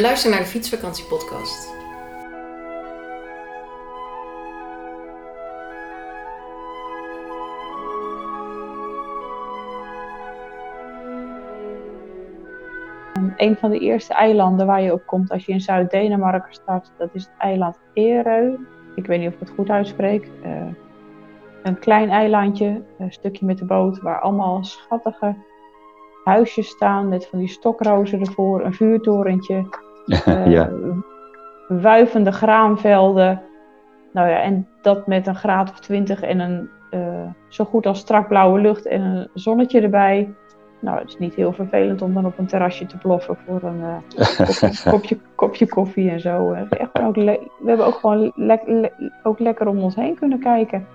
Je luistert naar de Fietsvakantie Podcast. Een van de eerste eilanden waar je op komt als je in Zuid-Denemarken start, dat is het eiland Ereu. Ik weet niet of ik het goed uitspreek. Uh, een klein eilandje, een stukje met de boot, waar allemaal schattige huisjes staan met van die stokrozen ervoor, een vuurtorentje, ja. wuivende graanvelden. Nou ja, en dat met een graad of twintig en een uh, zo goed als strak blauwe lucht en een zonnetje erbij. Nou, het is niet heel vervelend om dan op een terrasje te ploffen voor een uh, kopje, kopje, kopje, koffie en zo. Echt ook we hebben ook gewoon le le ook lekker om ons heen kunnen kijken.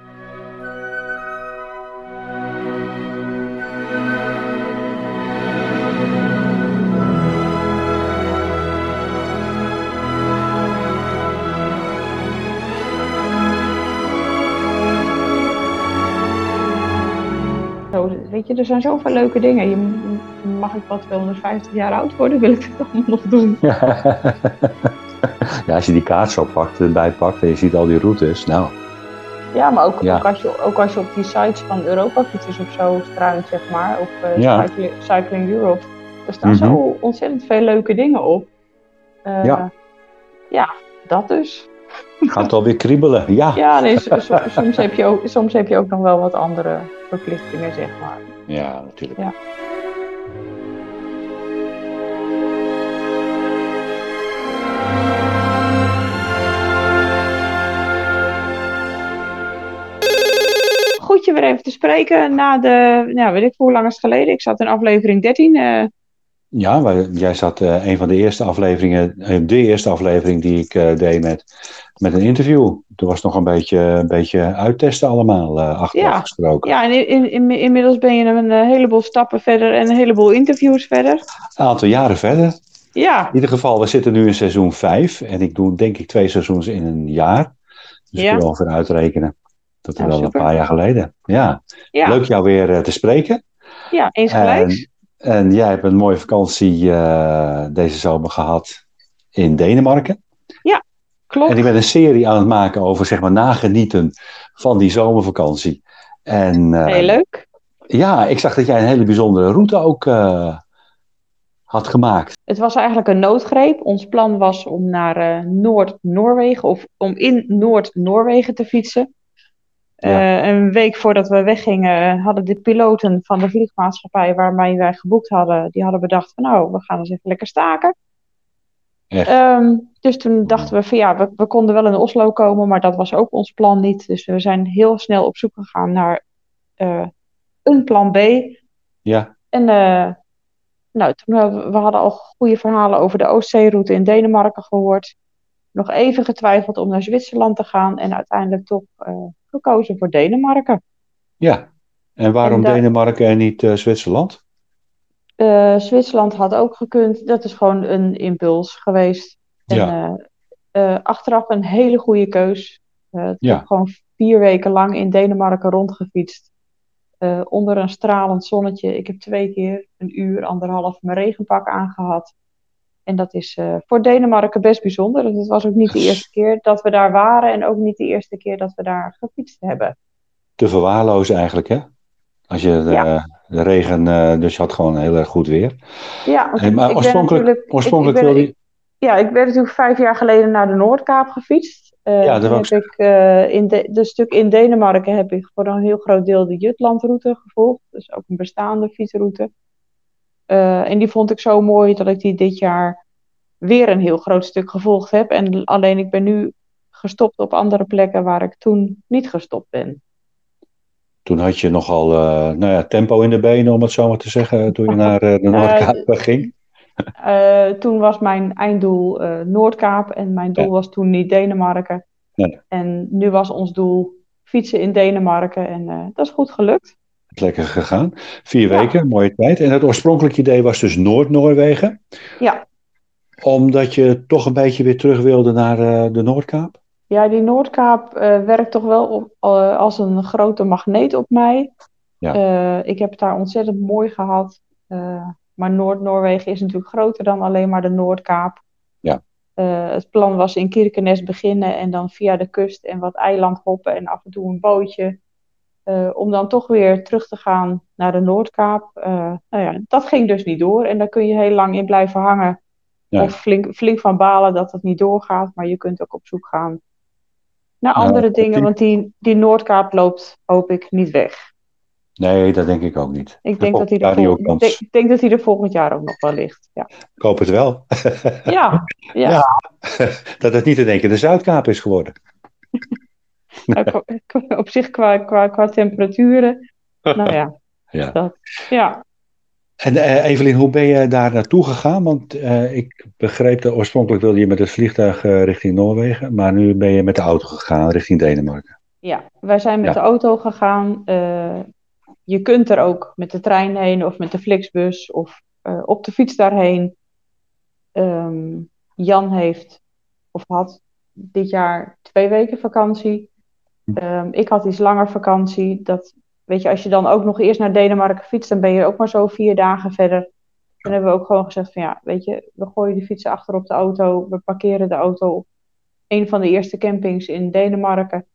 Weet je, er zijn zoveel leuke dingen. Je, mag ik wat 250 jaar oud worden, wil ik het allemaal nog doen. Ja, als je die kaart zo pakt, erbij pakt en je ziet al die routes, nou. Ja, maar ook, ook, als, je, ook als je op die sites van Europa fietsers of zo struint, zeg maar, of uh, ja. Cycling, Cycling, Europe, er staan mm -hmm. zo ontzettend veel leuke dingen op. Uh, ja. Ja, dat dus. Gaat alweer kriebelen, ja. Ja, nee, soms, heb je ook, soms heb je ook nog wel wat andere verplichtingen, zeg maar. Ja, natuurlijk. Ja. Goed je weer even te spreken na de, nou weet ik hoe lang is het geleden? Ik zat in aflevering 13. Uh, ja, waar, jij zat uh, een van de eerste afleveringen, uh, de eerste aflevering die ik uh, deed met, met een interview. Toen was het nog een beetje, een beetje uittesten allemaal, achteraf ja. gesproken. Ja, en in, in, inmiddels ben je een heleboel stappen verder en een heleboel interviews verder. Een aantal jaren verder. Ja. In ieder geval, we zitten nu in seizoen 5 en ik doe denk ik twee seizoens in een jaar. Dus ja. ik wil ongeveer uitrekenen. Dat is wel super. een paar jaar geleden. Ja. ja. Leuk jou weer te spreken. Ja, eens gelijk. En jij hebt een mooie vakantie uh, deze zomer gehad in Denemarken. Ja, klopt. En ik ben een serie aan het maken over zeg maar nagenieten van die zomervakantie. En, uh, Heel leuk. Ja, ik zag dat jij een hele bijzondere route ook uh, had gemaakt. Het was eigenlijk een noodgreep. Ons plan was om naar Noord-Noorwegen of om in Noord-Noorwegen te fietsen. Ja. Uh, een week voordat we weggingen hadden de piloten van de vliegmaatschappij waarmee wij geboekt hadden, die hadden bedacht van nou, we gaan eens even lekker staken. Um, dus toen dachten we van ja, we, we, konden wel in Oslo komen, maar dat was ook ons plan niet. Dus we zijn heel snel op zoek gegaan naar uh, een plan B. Ja. En uh, nou, toen we, we hadden al goede verhalen over de Oostzeeroute in Denemarken gehoord. Nog even getwijfeld om naar Zwitserland te gaan en uiteindelijk toch gekozen voor Denemarken. Ja, en waarom en Denemarken en niet uh, Zwitserland? Uh, Zwitserland had ook gekund. Dat is gewoon een impuls geweest. Ja. En, uh, achteraf een hele goede keus. ik ja. heb gewoon vier weken lang in Denemarken rondgefietst. onder een stralend zonnetje. Ik heb twee keer een uur, anderhalf mijn regenpak aangehad. En dat is uh, voor Denemarken best bijzonder. Het was ook niet de eerste keer dat we daar waren en ook niet de eerste keer dat we daar gefietst hebben. Te verwaarlozen eigenlijk, hè? Als je de, ja. de regen, uh, dus je had gewoon heel erg goed weer. Ja, en, maar ik oorspronkelijk, oorspronkelijk wilde je... Ja, ik ben natuurlijk vijf jaar geleden naar de Noordkaap gefietst. Uh, ja, dat was... heb ik, in de, de stuk in Denemarken heb ik voor een heel groot deel de Jutlandroute gevolgd. Dus ook een bestaande fietsroute. Uh, en die vond ik zo mooi dat ik die dit jaar weer een heel groot stuk gevolgd heb. En alleen ik ben nu gestopt op andere plekken waar ik toen niet gestopt ben. Toen had je nogal uh, nou ja, tempo in de benen, om het zo maar te zeggen, toen je naar uh, de Noordkaap uh, ging. toen was mijn einddoel Noordkaap en mijn doel ja. was toen niet Denemarken. Ja. En nu was ons doel fietsen in Denemarken en dat is goed gelukt lekker gegaan. Vier weken, ja. mooie tijd. En het oorspronkelijke idee was dus Noord-Noorwegen. Ja. Omdat je toch een beetje weer terug wilde naar uh, de Noordkaap? Ja, die Noordkaap uh, werkt toch wel op, uh, als een grote magneet op mij. Ja. ik heb het daar ontzettend mooi gehad. maar Noord-Noorwegen is natuurlijk groter dan alleen maar de Noordkaap. het plan was in Kirkenes beginnen en dan via de kust en wat eiland hoppen en af en toe een bootje. Om dan toch weer terug te gaan naar de Noordkaap. nou ja, dat ging dus niet door. En daar kun je heel lang in blijven hangen. Of flink, flink van balen dat het niet doorgaat. Maar je kunt ook op zoek gaan naar andere dingen. Want die, die Noordkaap loopt, hoop ik, niet weg. Nee, dat denk ik ook niet. Ik denk, dat hij, er volgend, denk, denk dat hij er volgend jaar ook nog wel ligt. Ja. Ik hoop het wel. Ja, ja. ja. dat het niet in één keer de Zuidkaap is geworden. op zich qua, qua, qua temperaturen. Nou ja. Ja. Dat, ja. En uh, Evelien, hoe ben je daar naartoe gegaan? Want uh, ik begreep dat oorspronkelijk wilde je met het vliegtuig uh, richting Noorwegen, maar nu ben je met de auto gegaan richting Denemarken. Ja, wij zijn met ja. de auto gegaan je kunt er ook met de trein heen of met de Flixbus of uh, op de fiets daarheen. Um, Jan heeft of had dit jaar twee weken vakantie. Um, ik had iets langer vakantie. Dat, weet je, als je dan ook nog eerst naar Denemarken fietst, dan ben je ook maar zo vier dagen verder. Dan hebben we ook gewoon gezegd van ja, weet je, we gooien de fietsen achter op de auto. We parkeren de auto op een van de eerste campings in Denemarken.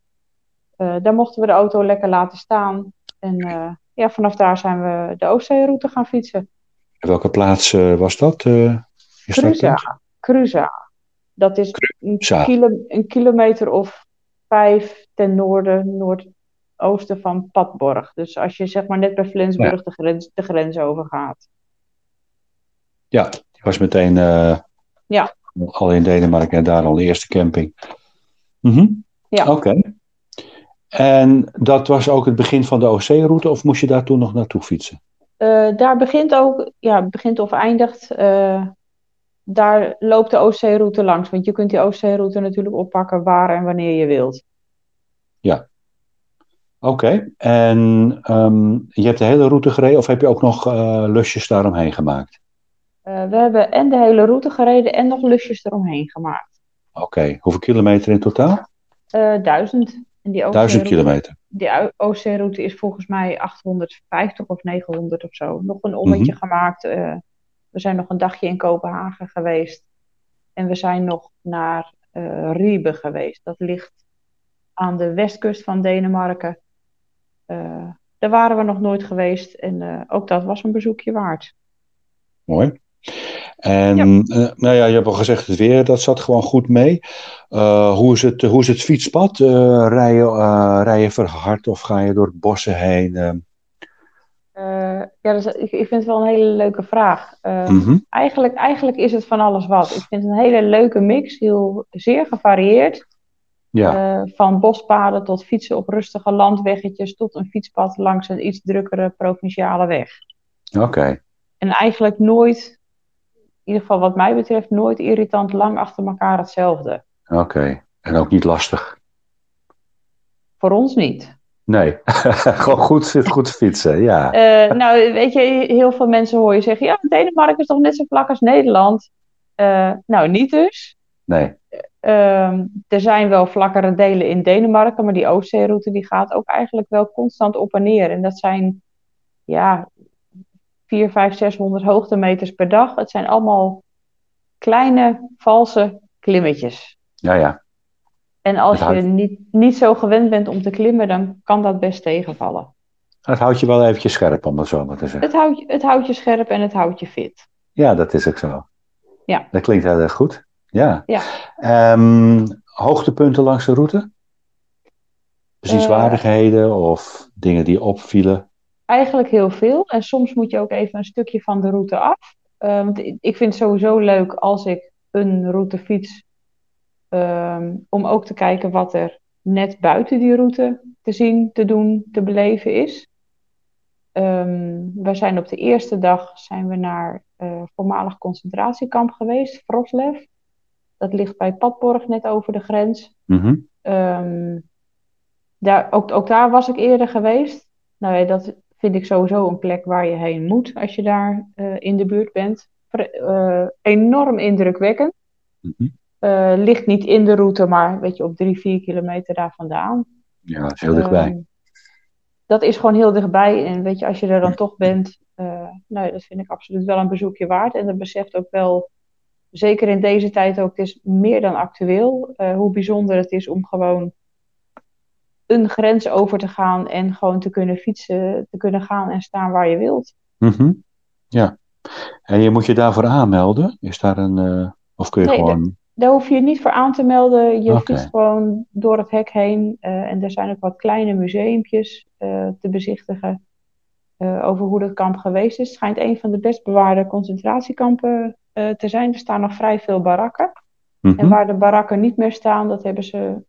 Uh, daar mochten we de auto lekker laten staan. En uh, ja, vanaf daar zijn we de Oostzeeroute gaan fietsen. En welke plaats uh, was dat? Cruza. Cruza. Dat is een, kilo, een, kilometer of vijf ten noorden, noordoosten van Padborg. Dus als je zeg maar net bij Flensburg ja. de, grens, de grens overgaat. Ja, die was meteen uh, ja. al in Denemarken en daar al de eerste camping. Mm -hmm. Ja. Oké. Okay. En dat was ook het begin van de OC-route, of moest je daar toen nog naartoe fietsen? Uh, daar begint ook, ja, begint of eindigt, uh, daar loopt de OC-route langs. Want je kunt die OC-route natuurlijk oppakken waar en wanneer je wilt. Ja. Oké, okay. en um, je hebt de hele route gereden, of heb je ook nog uh, lusjes daaromheen gemaakt? we hebben en de hele route gereden en nog lusjes eromheen gemaakt. Oké, okay. hoeveel kilometer in totaal? duizend. En die Duizend kilometer. Die OC-route is volgens mij 850 of 900 of zo. Nog een ommetje mm -hmm. gemaakt. We zijn nog een dagje in Kopenhagen geweest. En we zijn nog naar Riebe geweest. Dat ligt aan de westkust van Denemarken. Uh, daar waren we nog nooit geweest. En ook dat was een bezoekje waard. Mooi. En ja. Uh, nou ja, je hebt al gezegd, het weer, dat zat gewoon goed mee. Hoe, is het, hoe is het fietspad? Rij, je, rij je verhard of ga je door het bossen heen? ja, dus, ik, ik vind het wel een hele leuke vraag. Mm -hmm. eigenlijk, eigenlijk is het van alles wat. Ik vind het een hele leuke mix, heel zeer gevarieerd. Ja. van bospaden tot fietsen op rustige landweggetjes tot een fietspad langs een iets drukkere provinciale weg. Oké. Okay. En eigenlijk nooit in ieder geval wat mij betreft, nooit irritant lang achter elkaar hetzelfde. Oké, okay. en ook niet lastig? Voor ons niet. Nee, gewoon goed, goed fietsen, ja. Uh, nou, weet je, heel veel mensen hoor je zeggen, ja, Denemarken is toch net zo vlak als Nederland? Uh, nou, niet dus. Nee. Uh, er zijn wel vlakkere delen in Denemarken, maar die Oostzeeroute die gaat ook eigenlijk wel constant op en neer. En dat zijn, ja, 4, 5, 600 hoogtemeters per dag. Het zijn allemaal kleine, valse klimmetjes. Ja, ja. En als je niet, niet zo gewend bent om te klimmen, dan kan dat best tegenvallen. Het houdt je wel eventjes scherp, om dat zo maar te zeggen. Het houdt, het houdt je scherp en het houdt je fit. Ja, dat is ook zo. Ja. Dat klinkt heel erg goed. Ja. ja. Um, hoogtepunten langs de route? Bezienswaardigheden uh, of dingen die opvielen? Eigenlijk heel veel. En soms moet je ook even een stukje van de route af. Uh, want ik vind het sowieso leuk als ik een route fiets. Um, om ook te kijken wat er net buiten die route te zien, te doen, te beleven is. Um, we zijn op de eerste dag zijn we naar uh, voormalig concentratiekamp geweest, Vroslev. Dat ligt bij Padborg, net over de grens. Mm -hmm. um, daar, ook, ook daar was ik eerder geweest. Nou ja, dat vind ik sowieso een plek waar je heen moet als je daar uh, in de buurt bent. Uh, enorm indrukwekkend. Mm -hmm. uh, ligt niet in de route, maar weet je, op drie, vier kilometer daar vandaan. Ja, dat is heel dichtbij. Ehm, dat is gewoon heel dichtbij. En weet je, als je er dan toch bent, nou, dat vind ik absoluut wel een bezoekje waard. En dat beseft ook wel zeker in deze tijd ook, het is meer dan actueel. Uh, hoe bijzonder het is om gewoon een grens over te gaan en gewoon te kunnen fietsen, te kunnen gaan en staan waar je wilt. Mm Ja. En je moet je daarvoor aanmelden? Is daar een. Uh, of kun je nee, gewoon. Daar hoef je niet voor aan te melden. Je okay. fietst gewoon door het hek heen. Uh, en er zijn ook wat kleine museumpjes te bezichtigen. over hoe dat kamp geweest is. Het schijnt een van de best bewaarde concentratiekampen te zijn. Er staan nog vrij veel barakken. Mm -hmm. En waar de barakken niet meer staan, dat hebben ze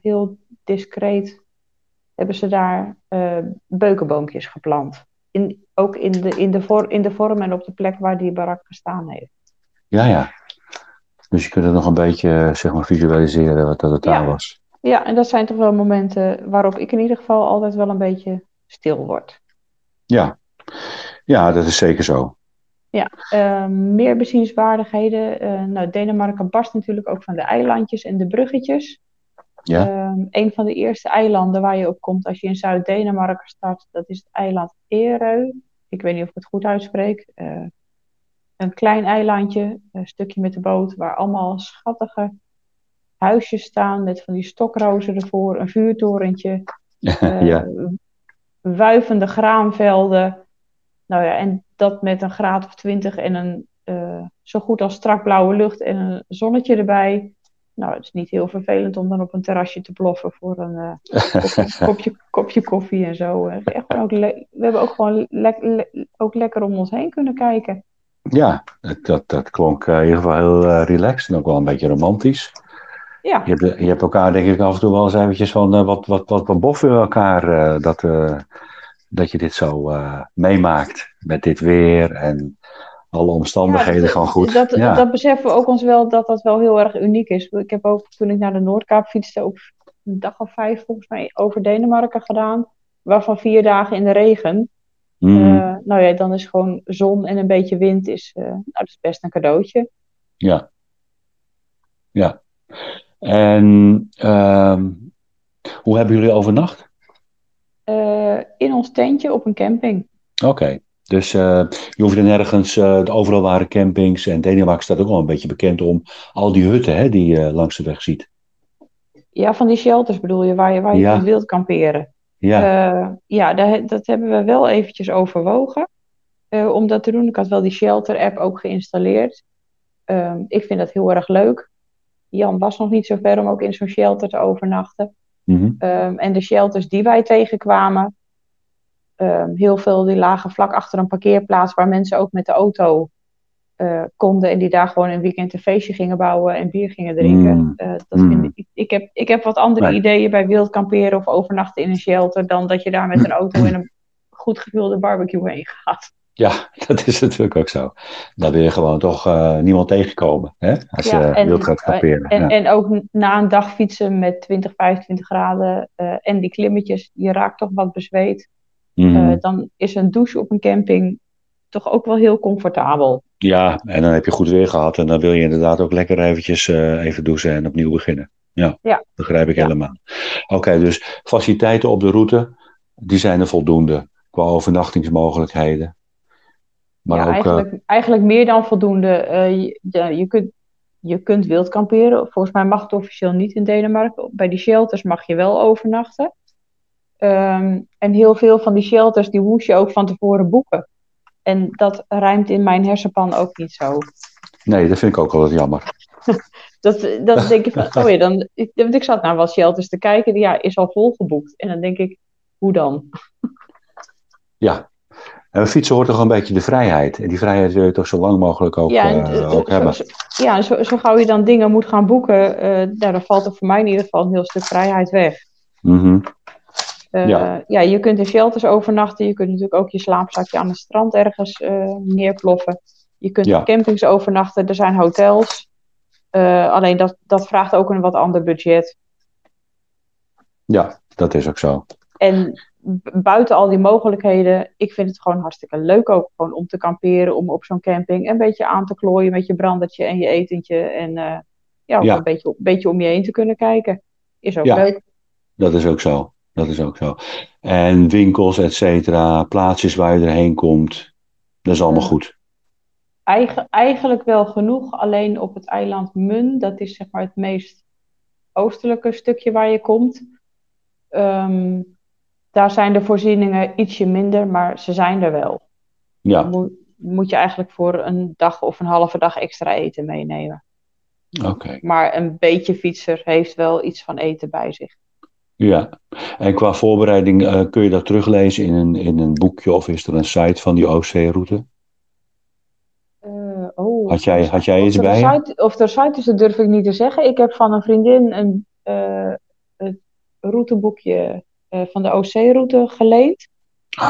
heel discreet hebben ze daar uh, beukenboompjes geplant. In, ook in de, in, de in de vorm en op de plek waar die barak gestaan heeft. Ja, ja. Dus je kunt het nog een beetje zeg maar, visualiseren wat dat daar ja. was. Ja, en dat zijn toch wel momenten waarop ik in ieder geval altijd wel een beetje stil word. Ja, ja dat is zeker zo. Ja, uh, meer bezienswaardigheden. Uh, nou, Denemarken barst natuurlijk ook van de eilandjes en de bruggetjes. Ja. Um, een van de eerste eilanden waar je op komt als je in Zuid-Denemarken start, dat is het eiland Ereu. Ik weet niet of ik het goed uitspreek. Uh, een klein eilandje, een stukje met de boot, waar allemaal schattige huisjes staan met van die stokrozen ervoor, een vuurtorentje, ja. wuivende graanvelden. Nou ja, en dat met een graad of twintig en een uh, zo goed als strak blauwe lucht en een zonnetje erbij. Nou, het is niet heel vervelend om dan op een terrasje te ploffen voor een uh, kopje, kopje, kopje, koffie en zo. Echt ook we hebben ook gewoon le le ook lekker om ons heen kunnen kijken. Ja, dat, dat klonk in ieder geval heel relaxed en ook wel een beetje romantisch. Ja. Je hebt, je hebt elkaar denk ik af en toe wel eens eventjes van wat, wat, wat, wat boffen we elkaar dat, dat je dit zo meemaakt met dit weer en alle omstandigheden ja, gewoon goed. Dat, ja. dat beseffen we ook ons wel dat dat wel heel erg uniek is. Ik heb ook toen ik naar de Noordkaap fietste, ook een dag of vijf volgens mij over Denemarken gedaan. Waarvan vier dagen in de regen. Mm. Uh, nou ja, dan is gewoon zon en een beetje wind is, uh, nou, dat is best een cadeautje. Ja. Ja. En uh, hoe hebben jullie overnacht? Uh, in ons tentje op een camping. Oké. Okay. Dus uh, je hoeft er nergens, uh, overal waren campings en Denemarken staat ook wel een beetje bekend om al die hutten hè, die je langs de weg ziet. Ja, van die shelters bedoel je, waar je, waar je ja. wild kamperen. Ja, ja dat, dat, hebben we wel eventjes overwogen om dat te doen. Ik had wel die shelter-app ook geïnstalleerd. ik vind dat heel erg leuk. Jan was nog niet zo ver om ook in zo'n shelter te overnachten. Mm -hmm. en de shelters die wij tegenkwamen, Um, heel veel die lagen vlak achter een parkeerplaats waar mensen ook met de auto uh, konden en die daar gewoon een weekend een feestje gingen bouwen en bier gingen drinken. Mm. Uh, dat mm. vind ik, ik, heb, ik heb wat andere nee. ideeën bij wild kamperen of overnachten in een shelter dan dat je daar met een auto in een goed gevulde barbecue heen gaat. Ja, dat is natuurlijk ook zo. Dan wil je gewoon toch uh, niemand tegenkomen hè? als ja, je en, wild gaat kamperen. En, ja. en ook na een dag fietsen met 20, 25 graden en die klimmetjes, je raakt toch wat bezweet. Mm. Uh, dan is een douche op een camping toch ook wel heel comfortabel. Ja, en dan heb je goed weer gehad en dan wil je inderdaad ook lekker eventjes even douchen en opnieuw beginnen. Ja, ja. begrijp ik helemaal. Oké, okay, dus faciliteiten op de route, die zijn er voldoende qua overnachtingsmogelijkheden. Maar ja, ook, eigenlijk, uh... eigenlijk meer dan voldoende. Uh, je, je, kunt, je kunt wild kamperen. Volgens mij mag het officieel niet in Denemarken. Bij die shelters mag je wel overnachten. Um, en heel veel van die shelters, die moest je ook van tevoren boeken. En dat rijmt in mijn hersenpan ook niet zo. Nee, dat vind ik ook wel wat jammer. dat, dat denk ik van, oh ja, dan, ik, ik zat naar wat shelters te kijken, die ja, is al volgeboekt. En dan denk ik, hoe dan? ja, en fietsen hoort toch een beetje de vrijheid. En die vrijheid wil je toch zo lang mogelijk ook, ja, uh, ook zo, hebben. Zo, ja, zo, zo gauw je dan dingen moet gaan boeken, uh, nou, dan valt er voor mij in ieder geval een heel stuk vrijheid weg. Mm -hmm. Uh, ja. ja, je kunt in shelters overnachten. Je kunt natuurlijk ook je slaapzakje aan het strand ergens neerploffen. Je kunt Ja. op campings overnachten. Er zijn hotels. Alleen dat, dat vraagt ook een wat ander budget. Ja, dat is ook zo. En buiten al die mogelijkheden, ik vind het gewoon hartstikke leuk ook gewoon om te kamperen, om op zo'n camping een beetje aan te klooien met je brandertje en je etentje. En eh, ja. Een, beetje, een beetje om je heen te kunnen kijken. Is ook Ja. leuk. Dat is ook zo. Dat is ook zo. En winkels, et cetera, plaatsjes waar je erheen komt. Dat is allemaal Ja. goed. eigen, eigenlijk wel genoeg. Alleen op het eiland Mun, dat is zeg maar het meest oostelijke stukje waar je komt. Ehm, daar zijn de voorzieningen ietsje minder, maar ze zijn er wel. Ja, Moet, moet je eigenlijk voor een dag of een halve dag extra eten meenemen. oké. Maar een beetje fietser heeft wel iets van eten bij zich. Ja, en qua voorbereiding eh, kun je dat teruglezen in een, in een boekje of is er een site van die Oostzeeroute? Eh, oh, Had jij, had jij iets bij site, of er site is, dat durf ik niet te zeggen. Ik heb van een vriendin een het routeboekje van de OC-route geleend.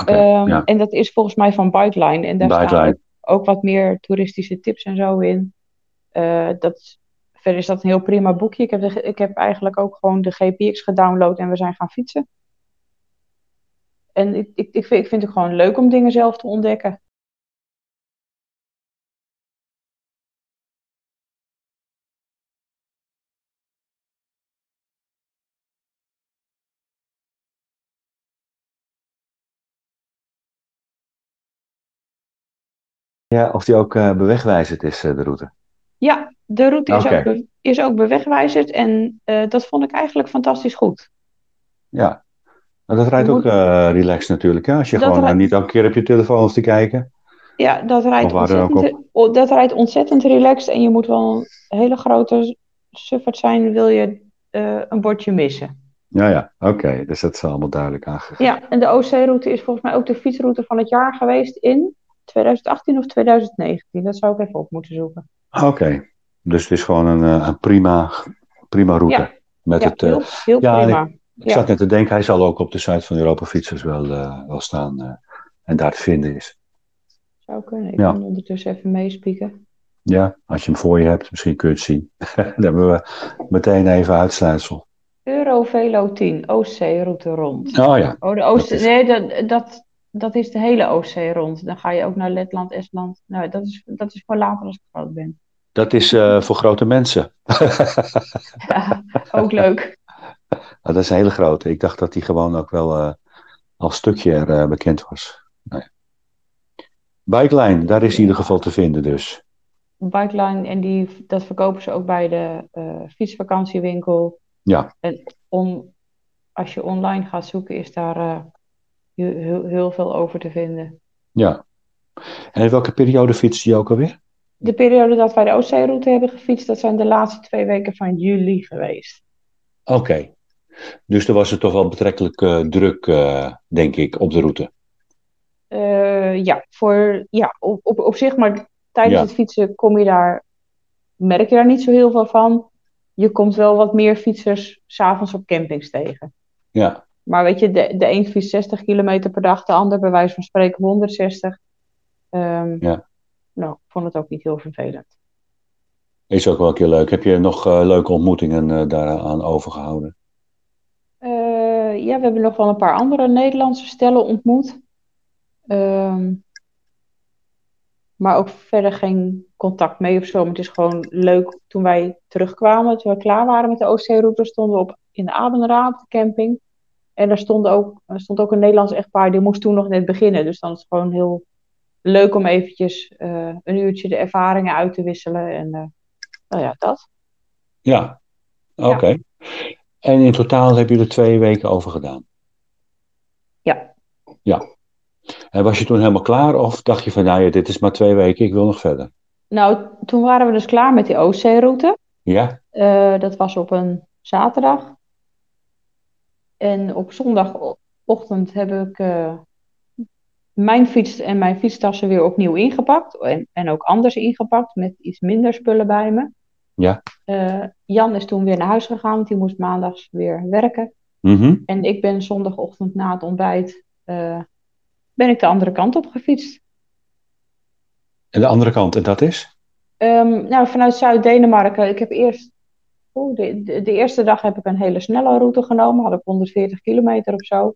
Ehm, ja. En dat is volgens mij van Bikeline. En daar staan ook, wat meer toeristische tips en zo in. Eh, dat, verder is dat een heel prima boekje. Ik heb, de, ik heb eigenlijk ook gewoon de GPX gedownload en we zijn gaan fietsen. En ik, ik, ik, vind, ik vind het gewoon leuk om dingen zelf te ontdekken. Ja, of die ook eh bewegwijzerd is, eh, de route. Ja, de route is, ook, is ook bewegwijzerd en eh, dat vond ik eigenlijk fantastisch goed. Ja, dat rijdt ook relaxed natuurlijk. Hè? Als je Dat gewoon niet elke keer op je telefoon hoeft te kijken. Ja, dat rijdt, ontzettend, dat rijdt ontzettend relaxed en je moet wel een hele grote suffert zijn, wil je een bordje missen. Ja, ja, oké. Dus dat is allemaal duidelijk aangegeven. Ja, en de OC-route is volgens mij ook de fietsroute van het jaar geweest in 2018 of 2019. Dat zou ik even op moeten zoeken. Oké, dus het is gewoon een, eh, een prima, prima route. Ja. Met ja, het, eh, heel, heel ja, prima. Ik Ja. zat net te denken, hij zal ook op de site van Europa Fietsers wel, eh, wel staan eh, en daar te vinden is. Zou kunnen. Ik Ja. kan ondertussen even meespieken. Ja, als je hem voor je hebt, misschien kun je het zien. Dan hebben we meteen even uitsluitsel. Eurovelo 10, Oostzee-route rond. Oh ja, Oh, de Oost... Dat is- Nee, dat, dat, dat is de hele Oostzee rond. Dan ga je ook naar Letland, Estland. Nou, dat is, dat is voor later als ik groot ben. dat is eh, voor grote mensen. Ja, ook leuk. Ah, dat is een hele grote. Ik dacht dat die gewoon ook wel eh, als stukje er eh, bekend was. Nee. Bikeline, daar is in ieder geval te vinden dus. Bikeline, en die, dat verkopen ze ook bij de fietsvakantiewinkel. Ja. En on, als je online gaat zoeken, is daar heel, heel, veel over te vinden. Ja. En in welke periode fietst je ook alweer? De periode dat wij de Oostzeeroute hebben gefietst, dat zijn de laatste twee weken van juli geweest. Oké. Dus er was het toch wel betrekkelijk eh, druk, eh, denk ik, op de route. Eh, ja, voor, ja op, op, op zich, maar tijdens Ja. het fietsen kom je daar, merk je daar niet zo heel veel van. Je komt wel wat meer fietsers s'avonds op campings tegen. Ja, Maar weet je, de, de een fietst 60 kilometer per dag, de ander bij wijze van spreken 160. Ehm, Ja. Nou, ik vond het ook niet heel vervelend. is ook wel een keer leuk. Heb je nog eh, leuke ontmoetingen eh, daaraan overgehouden? Eh, ja, we hebben nog wel een paar andere Nederlandse stellen ontmoet. Ehm, maar ook verder geen contact mee of zo. Maar het is gewoon leuk. Toen wij terugkwamen, toen we klaar waren met de Oostzeeroute, stonden we op, in de Abenra op de camping. En er stond ook, er stond ook een Nederlands echtpaar, die moest toen nog net beginnen. Dus dan is het gewoon heel leuk om eventjes eh, een uurtje de ervaringen uit te wisselen. En eh, nou ja, dat. Ja, oké. En in totaal heb je er twee weken over gedaan? Ja. Ja. En was je toen helemaal klaar of dacht je van, nou ja, dit is maar twee weken, ik wil nog verder? Nou, toen waren we dus klaar met die Oostzeeroute. Ja? Eh, dat was op een zaterdag. En op zondagochtend heb ik eh, mijn fiets en mijn fietstassen weer opnieuw ingepakt. En, en ook anders ingepakt, met iets minder spullen bij me. Ja. Eh, Jan is toen weer naar huis gegaan, want die moest maandags weer werken. Mhm. En ik ben zondagochtend na het ontbijt eh, ben ik de andere kant op gefietst. En de andere kant, en dat is? Ehm, nou, vanuit Zuid-Denemarken. Ik heb eerst. Oeh, de, de, de eerste dag heb ik een hele snelle route genomen. Had ik 140 kilometer of zo.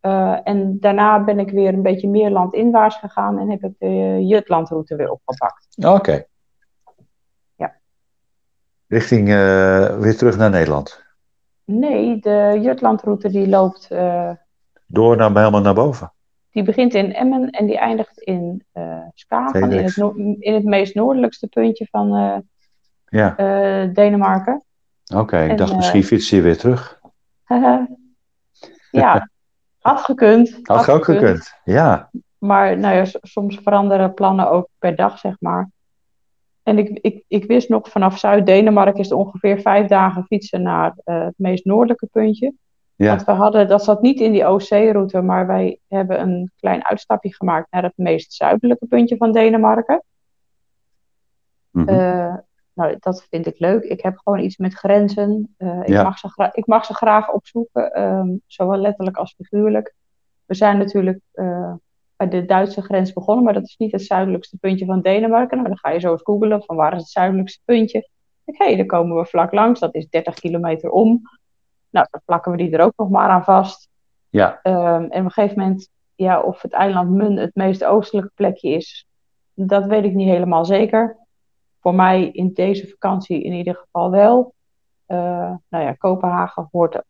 Eh, en daarna ben ik weer een beetje meer landinwaarts gegaan. En heb ik de Jutlandroute weer opgepakt. Oké. Ja. Richting eh, weer terug naar Nederland. Nee, de Jutlandroute die loopt. eh, Door naar, helemaal naar boven. die begint in Emmen en die eindigt in uh, Skagen, in het, in het, meest noordelijkste puntje van ja. uh, Denemarken. Oké, ik dacht misschien fiets je weer terug. ja, had gekund. Had, had ook gekund, ja. Maar nou ja, soms veranderen plannen ook per dag, zeg maar. En ik, ik, ik wist nog, vanaf Zuid-Denemarken is het ongeveer vijf dagen fietsen naar het meest noordelijke puntje. Ja. Want we hadden, dat zat niet in die OC-route, maar wij hebben een klein uitstapje gemaakt naar het meest zuidelijke puntje van Denemarken. Mm nou, dat vind ik leuk. Ik heb gewoon iets met grenzen. Uh, ik, mag ze ik mag ze graag opzoeken, um, zowel letterlijk als figuurlijk. We zijn natuurlijk uh, bij de Duitse grens begonnen, maar dat is niet het zuidelijkste puntje van Denemarken. Nou, dan ga je zo eens googelen van waar is het zuidelijkste puntje. Hé, hey, daar komen we vlak langs. Dat is 30 kilometer om. Nou, dan plakken we die er ook nog maar aan vast. Ja. Um, en op een gegeven moment, ja, of het eiland Mun het meest oostelijke plekje is, dat weet ik niet helemaal zeker. Voor mij in deze vakantie in ieder geval wel. Uh, nou ja, Kopenhagen hoort,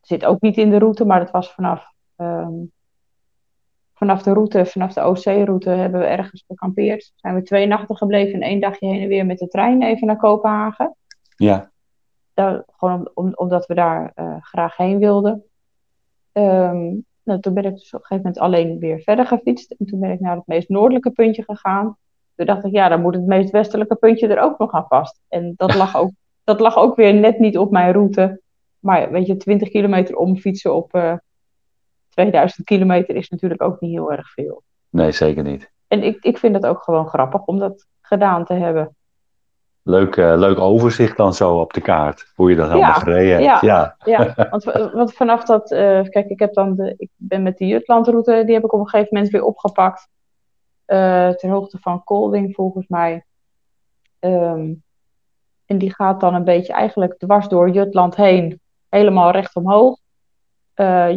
zit ook niet in de route, maar het was vanaf, um, vanaf de route, vanaf de OC-route hebben we ergens gekampeerd. Zijn we twee nachten gebleven en één dagje heen en weer met de trein even naar Kopenhagen. Ja gewoon om, omdat we daar uh, graag heen wilden. Um, nou, toen ben ik dus op een gegeven moment alleen weer verder gefietst. En toen ben ik naar het meest noordelijke puntje gegaan. Toen dacht ik, ja, dan moet het meest westelijke puntje er ook nog aan vast. En dat lag ook, dat lag ook weer net niet op mijn route. Maar weet je, 20 kilometer omfietsen op uh, eh, 2000 kilometer is natuurlijk ook niet heel erg veel. Nee, zeker niet. En ik, ik vind het ook gewoon grappig om dat gedaan te hebben leuk, uh, leuk overzicht dan zo op de kaart. Hoe je dat allemaal gereden hebt. Ja, ja. ja. Want, want, vanaf dat... Uh, kijk, ik, heb dan de, ik ben met de Jutlandroute... Die heb ik op een gegeven moment weer opgepakt. Uh, ter hoogte van Kolding volgens mij. Um, en die gaat dan een beetje eigenlijk dwars door Jutland heen. Helemaal recht omhoog.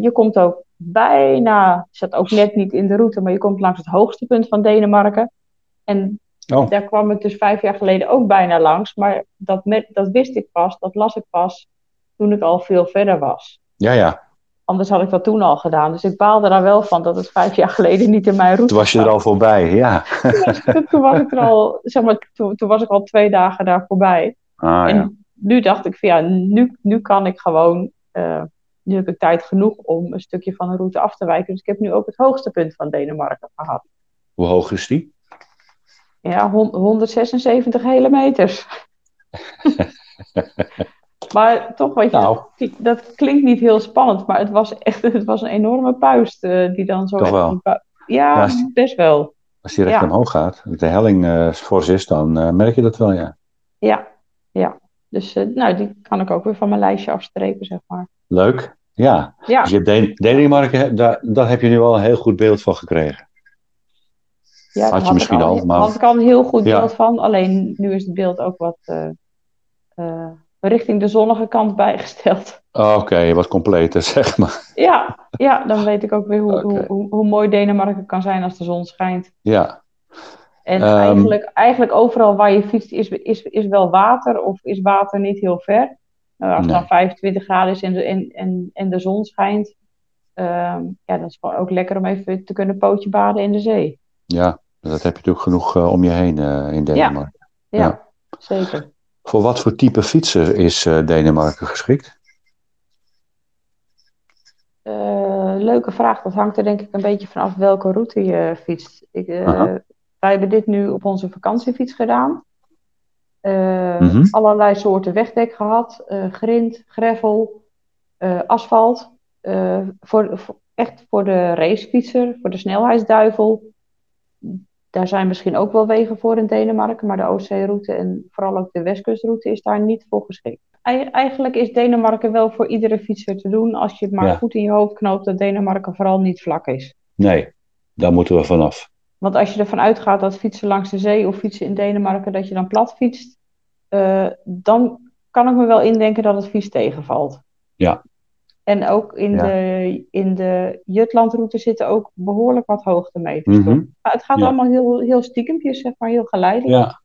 je komt ook bijna... Zat ook net niet in de route... Maar je komt langs het hoogste punt van Denemarken. En Oh. Daar kwam ik dus vijf jaar geleden ook bijna langs. Maar dat, met, dat wist ik pas, dat las ik pas toen ik al veel verder was. Ja, ja. Anders had ik dat toen al gedaan. Dus ik baalde daar wel van dat het vijf jaar geleden niet in mijn route Toen was je er al voorbij, ja. Toen was, ik er al, zeg maar, toen, toen, was ik al twee dagen daar voorbij. Ah, en ja. nu dacht ik van ja, nu, nu kan ik gewoon, uh, nu heb ik tijd genoeg om een stukje van de route af te wijken. Dus ik heb nu ook het hoogste punt van Denemarken gehad. Hoe hoog is die? Ja, 176 hele meters. maar toch, weet je, nou. dat, klinkt niet heel spannend, maar het was echt het was een enorme puist uh, die dan zo... Toch wel? Ja, ja best wel. Als die recht ja. omhoog gaat, de helling uh, fors is, dan uh, merk je dat wel, ja. Ja, ja. Dus nou, die kan ik ook weer van mijn lijstje afstrepen, zeg maar. Leuk, ja. ja. Dus je hebt Denemarken, daar, daar heb je nu al een heel goed beeld van gekregen. Ja, had je misschien al, maar... had ik al een heel goed beeld van. Alleen nu is het beeld ook wat richting de zonnige kant bijgesteld. Oh, Oké, wat completer, zeg maar. Ja, ja, dan weet ik ook weer hoe, okay. hoe, hoe, mooi Denemarken kan zijn als de zon schijnt. Ja. En um, eigenlijk, eigenlijk overal waar je fietst is, is, is wel water of is water niet heel ver. Nou, als het dan 25 graden is en de, en, en, en de zon schijnt, um, ja, dan is het ook lekker om even te kunnen pootje baden in de zee. Ja, dat heb je natuurlijk genoeg uh, om je heen uh, in Denemarken. Ja, ja, ja, zeker. Voor wat voor type fietser is uh, Denemarken geschikt? leuke vraag. Dat hangt er denk ik een beetje vanaf welke route je fietst. Ik, wij hebben dit nu op onze vakantiefiets gedaan. Mm -hmm. Allerlei soorten wegdek gehad. grind, gravel, asfalt. voor, voor, echt voor de racefietser, voor de snelheidsduivel daar zijn misschien ook wel wegen voor in Denemarken, maar de Oostzee-route en vooral ook de Westkustroute is daar niet voor geschikt. Eigenlijk is Denemarken wel voor iedere fietser te doen als je het maar ja. goed in je hoofd knoopt dat Denemarken vooral niet vlak is. Nee, daar moeten we vanaf. Want als je ervan uitgaat dat fietsen langs de zee of fietsen in Denemarken, dat je dan plat fietst, uh, dan kan ik me wel indenken dat het vies tegenvalt. Ja, en ook in, ja. de, in de Jutlandroute zitten ook behoorlijk wat hoogtemeters. Mm -hmm. Het gaat ja. allemaal heel, heel stiekempjes, zeg maar, heel geleidelijk. Ja.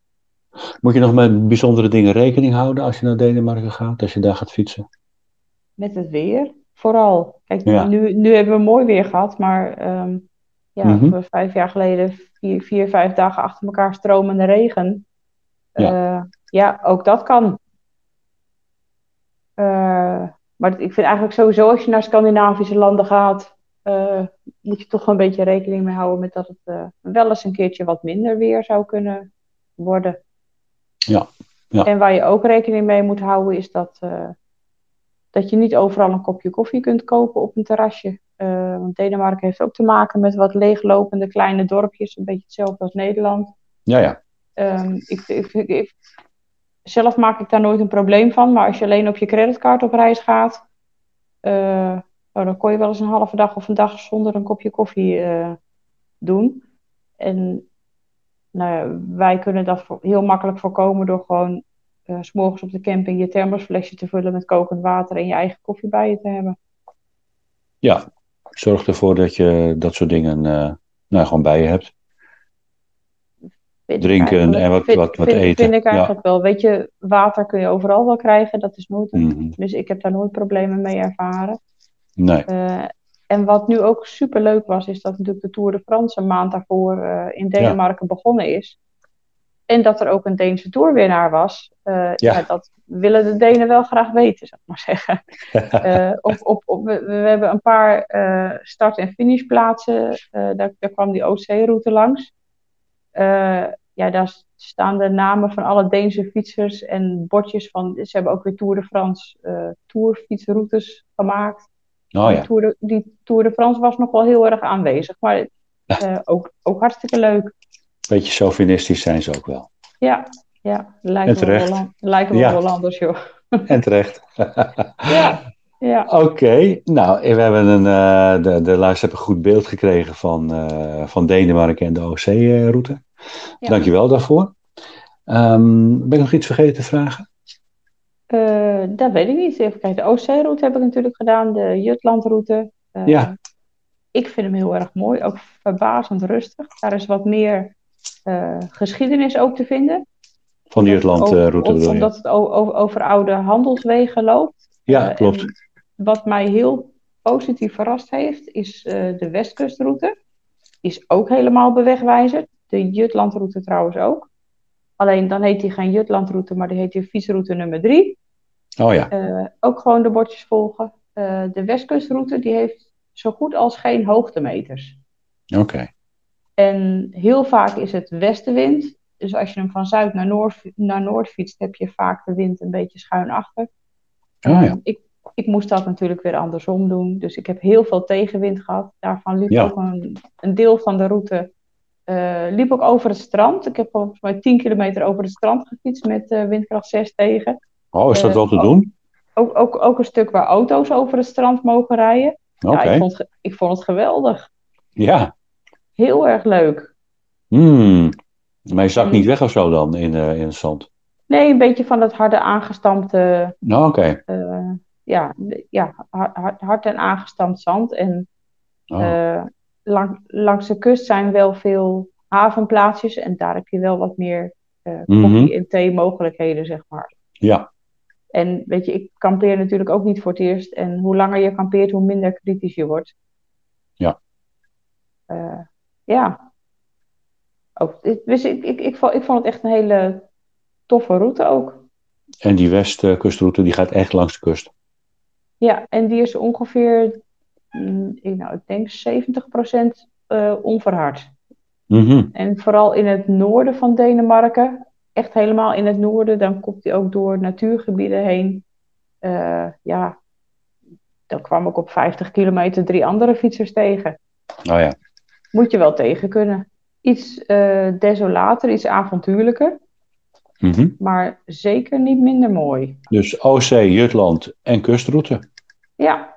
Moet je nog met bijzondere dingen rekening houden als je naar Denemarken gaat, als je daar gaat fietsen? Met het weer, vooral. Kijk, ja. nu, nu hebben we mooi weer gehad, maar um, ja, Mhm. vijf jaar geleden vier, vier, vijf dagen achter elkaar stromende regen. Ja. Eh, ja, ook dat kan. Eh, maar ik vind eigenlijk sowieso als je naar Scandinavische landen gaat, eh, moet je toch een beetje rekening mee houden met dat het eh, wel eens een keertje wat minder weer zou kunnen worden. Ja, ja. En waar je ook rekening mee moet houden is dat, eh, dat je niet overal een kopje koffie kunt kopen op een terrasje. Want Denemarken heeft ook te maken met wat leeglopende kleine dorpjes, een beetje hetzelfde als Nederland. Ja, ja. Ehm, ik, ik, ik- ik- zelf maak ik daar nooit een probleem van, maar als je alleen op je creditcard op reis gaat, eh, nou, dan kon je wel eens een halve dag of een dag zonder een kopje koffie eh, doen. En nou wij kunnen dat heel makkelijk voorkomen door gewoon eh, s s'morgens op de camping je thermosflesje te vullen met kokend water en je eigen koffie bij je te hebben. ja. Zorg ervoor dat je dat soort dingen nou, gewoon bij je hebt. Drinken eigenlijk- en wat- vind- wat- wat vind- eten, Vind ik ja. eigenlijk wel. Weet je, water kun je overal wel krijgen, dat is nooit Mhm. Dus ik heb daar nooit problemen mee ervaren. Nee. Eh, en wat nu ook super leuk was, is dat natuurlijk de Tour de France een maand daarvoor eh, in Denemarken begonnen is. En dat er ook een Deense toerwinnaar was. Eh, ja. dat willen de Denen wel graag weten, zou ik maar zeggen. Op, op, op, we, we hebben een paar start- en finishplaatsen. daar, daar kwam die Oostzeeroute langs. Eh, ja, daar staan de namen van alle Deense fietsers en bordjes van. Ze hebben ook weer Tour de France eh tourfietsroutes gemaakt. Oh ja. Tour, de, die Tour de France was nog wel heel erg aanwezig. Maar eh, ook, ook hartstikke leuk. Beetje chauvinistisch zijn ze ook wel. Ja, ja lijken, En we. Holland, lijken we Ja. Hollanders, joh. En terecht. Ja, ja. Oké, nou, we hebben een, de, de hebben een goed beeld gekregen van, van Denemarken en de OC-route. Ja. Dankjewel daarvoor. Ehm, ben ik nog iets vergeten te vragen? Eh, dat weet ik niet. Even kijken. De Oostzeeroute heb ik natuurlijk gedaan. De Jutlandroute. Eh, Ja. Ik vind hem heel erg mooi. Ook verbazend rustig. Daar is wat meer eh, geschiedenis ook te vinden. Van de Jutland-route bedoel je? Omdat het over oude handelswegen loopt. Ja, klopt. wat mij heel positief verrast heeft, is de Westkustroute. Die is ook helemaal bewegwijzerd. De Jutlandroute trouwens ook. Alleen dan heet die geen Jutlandroute, maar die heet die fietsroute nummer 3. Oh ja, Eh, ook gewoon de bordjes volgen. Eh, de Westkustroute die heeft zo goed als geen hoogtemeters. oké. En heel vaak is het westenwind. Dus als je hem van zuid naar noord, naar noord fietst, heb je vaak de wind een beetje schuin achter. Oh ja. Ik, ik moest dat natuurlijk weer andersom doen. Dus ik heb heel veel tegenwind gehad. Daarvan liep Ja. ook een, een deel van de route liep ook over het strand. Ik heb volgens mij 10 kilometer over het strand gefietst met eh, windkracht 6 tegen. Oh, is dat Eh, wel te doen? Ook, ook, ook een stuk waar auto's over het strand mogen rijden. Oké, Ja, ik, vond, ik vond het geweldig. ja. Heel erg leuk. Hmm. Maar je zakt En- niet weg of zo dan in, eh, in het zand? Nee, een beetje van het harde aangestampte, Nou, oké. eh, ja, ja hard, hard, en aangestampt zand. En Oh. eh, lang, langs de kust zijn wel veel havenplaatsjes en daar heb je wel wat meer Mhm. koffie- en thee mogelijkheden, zeg maar. ja, En weet je, ik kampeer natuurlijk ook niet voor het eerst. En hoe langer je kampeert, hoe minder kritisch je wordt. Ja. Eh, ja. Ook, ik, dus ik, ik, ik, vond, ik vond het echt een hele toffe route ook. en die westkustroute die gaat echt langs de kust. Ja, en die is ongeveer, mm, ik, nou, ik denk 70% eh onverhard. Mhm. En vooral in het noorden van Denemarken, echt helemaal in het noorden, dan komt hij ook door natuurgebieden heen. Eh, ja, dan kwam ik op 50 kilometer drie andere fietsers tegen. Oh ja. Moet je wel tegen kunnen. Iets eh, desolater, iets avontuurlijker, Mhm. maar zeker niet minder mooi. Dus OC, Jutland en kustroute. Ja,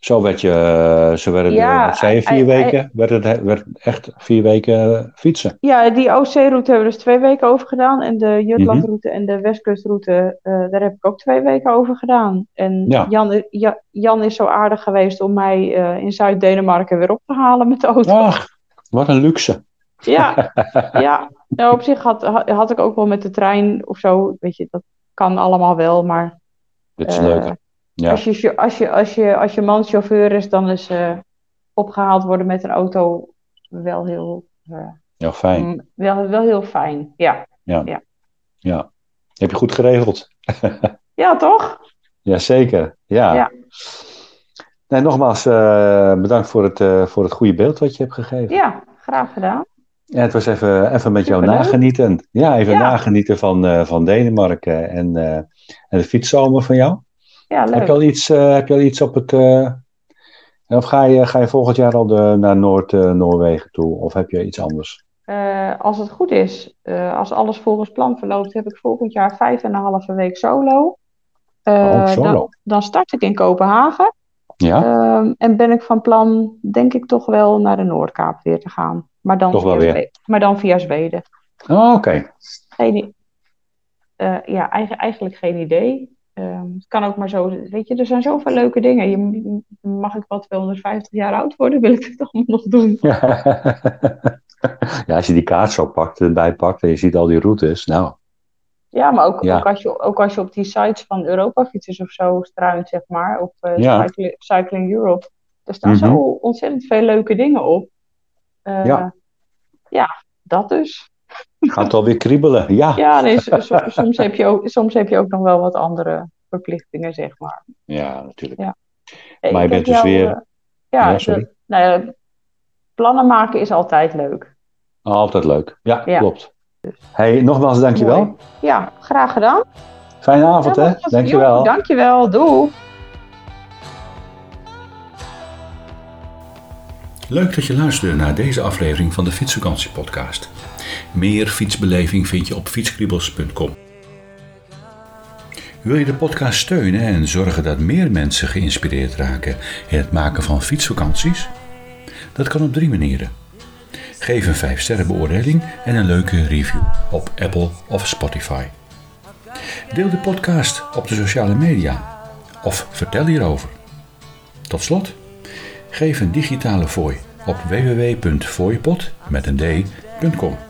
Zo werd je, eh, zo werden Ja, de, je, vier weken, werd het werd echt vier weken eh, fietsen. ja die OC-route hebben we dus twee weken over gedaan. En de Jutlandroute en de Westkustroute, eh, daar heb ik ook twee weken over gedaan. En Ja. Jan, Ja- Jan is zo aardig geweest om mij eh, in Zuid-Denemarken weer op te halen met de auto. Ach, wat een luxe. Ja, ja. Nou, op zich had, had, ik ook wel met de trein of zo. Weet je, dat kan allemaal wel. Maar Dit is Eh, leuk. Ja. als, je, als, je, als, je, als je man chauffeur is, dan is eh, opgehaald worden met een auto wel heel, uh, ja, fijn. mm, wel, wel heel fijn. Ja. Ja. Ja. ja. Heb je goed geregeld? ja, toch? Jazeker, ja. Ja. Nee, nogmaals, eh, bedankt voor het, eh, voor het goede beeld wat je hebt gegeven. Ja, graag gedaan. En het was even, even met jou Superleuk. nagenieten. Ja, even Ja. nagenieten van, eh, van Denemarken en, eh, en de fietszomer van jou. Ja, leuk. Heb je al iets, eh, heb je al iets op het... eh, of ga je, ga je volgend jaar al de, naar Noord-Noorwegen toe? Of heb je iets anders? Eh, als het goed is, eh, als alles volgens plan verloopt, heb ik volgend jaar vijf en een halve week solo. Eh, Oh, solo. Dan, dan start ik in Kopenhagen. Ja? Ehm, en ben ik van plan, denk ik toch wel naar de Noordkaap weer te gaan. Maar dan, Toch wel via, weer. Zweden. Maar dan via Zweden. Oh, Oké. Eh, ja, eigen- eigenlijk geen idee. Ehm, het kan ook maar zo, weet je, er zijn zoveel leuke dingen. Je, mag ik wel 250 jaar oud worden? Wil ik het allemaal nog doen? ja, als je die kaart zo pakt, erbij pakt en je ziet al die routes, nou, Ja, maar ook, Ja. ook, als je, ook als je op die sites van Europa fietsers of zo struint, zeg maar, op eh, Ja. Cycling, Cycling Europe, er staan Mhm. zo ontzettend veel leuke dingen op. Eh, Ja. ja, dat dus. Gaat alweer kriebelen. Ja, Ja, nee, so- so- soms, heb je ook, soms heb je ook nog wel wat andere verplichtingen, zeg maar. ja natuurlijk. Ja. Maar je bent dus weer- eh, ja, Ja, sorry. de- nou ja, plannen maken is altijd leuk. Altijd leuk. Ja, Ja. klopt. Hey, nogmaals, dankjewel. Mooi. Ja, graag gedaan. Fijne avond, Ja, hè? Dankjewel. Jo, Dankjewel, doei. Leuk dat je luisterde naar deze aflevering van de Fietsvakantie Podcast. Meer fietsbeleving vind je op fietskriebels.com. Wil je de podcast steunen en zorgen dat meer mensen geïnspireerd raken in het maken van fietsvakanties? Dat kan op drie manieren. Geef een 5 sterren beoordeling en een leuke review op Apple of Spotify. Deel de podcast op de sociale media of vertel hierover. Tot slot, geef een digitale fooi op d.com.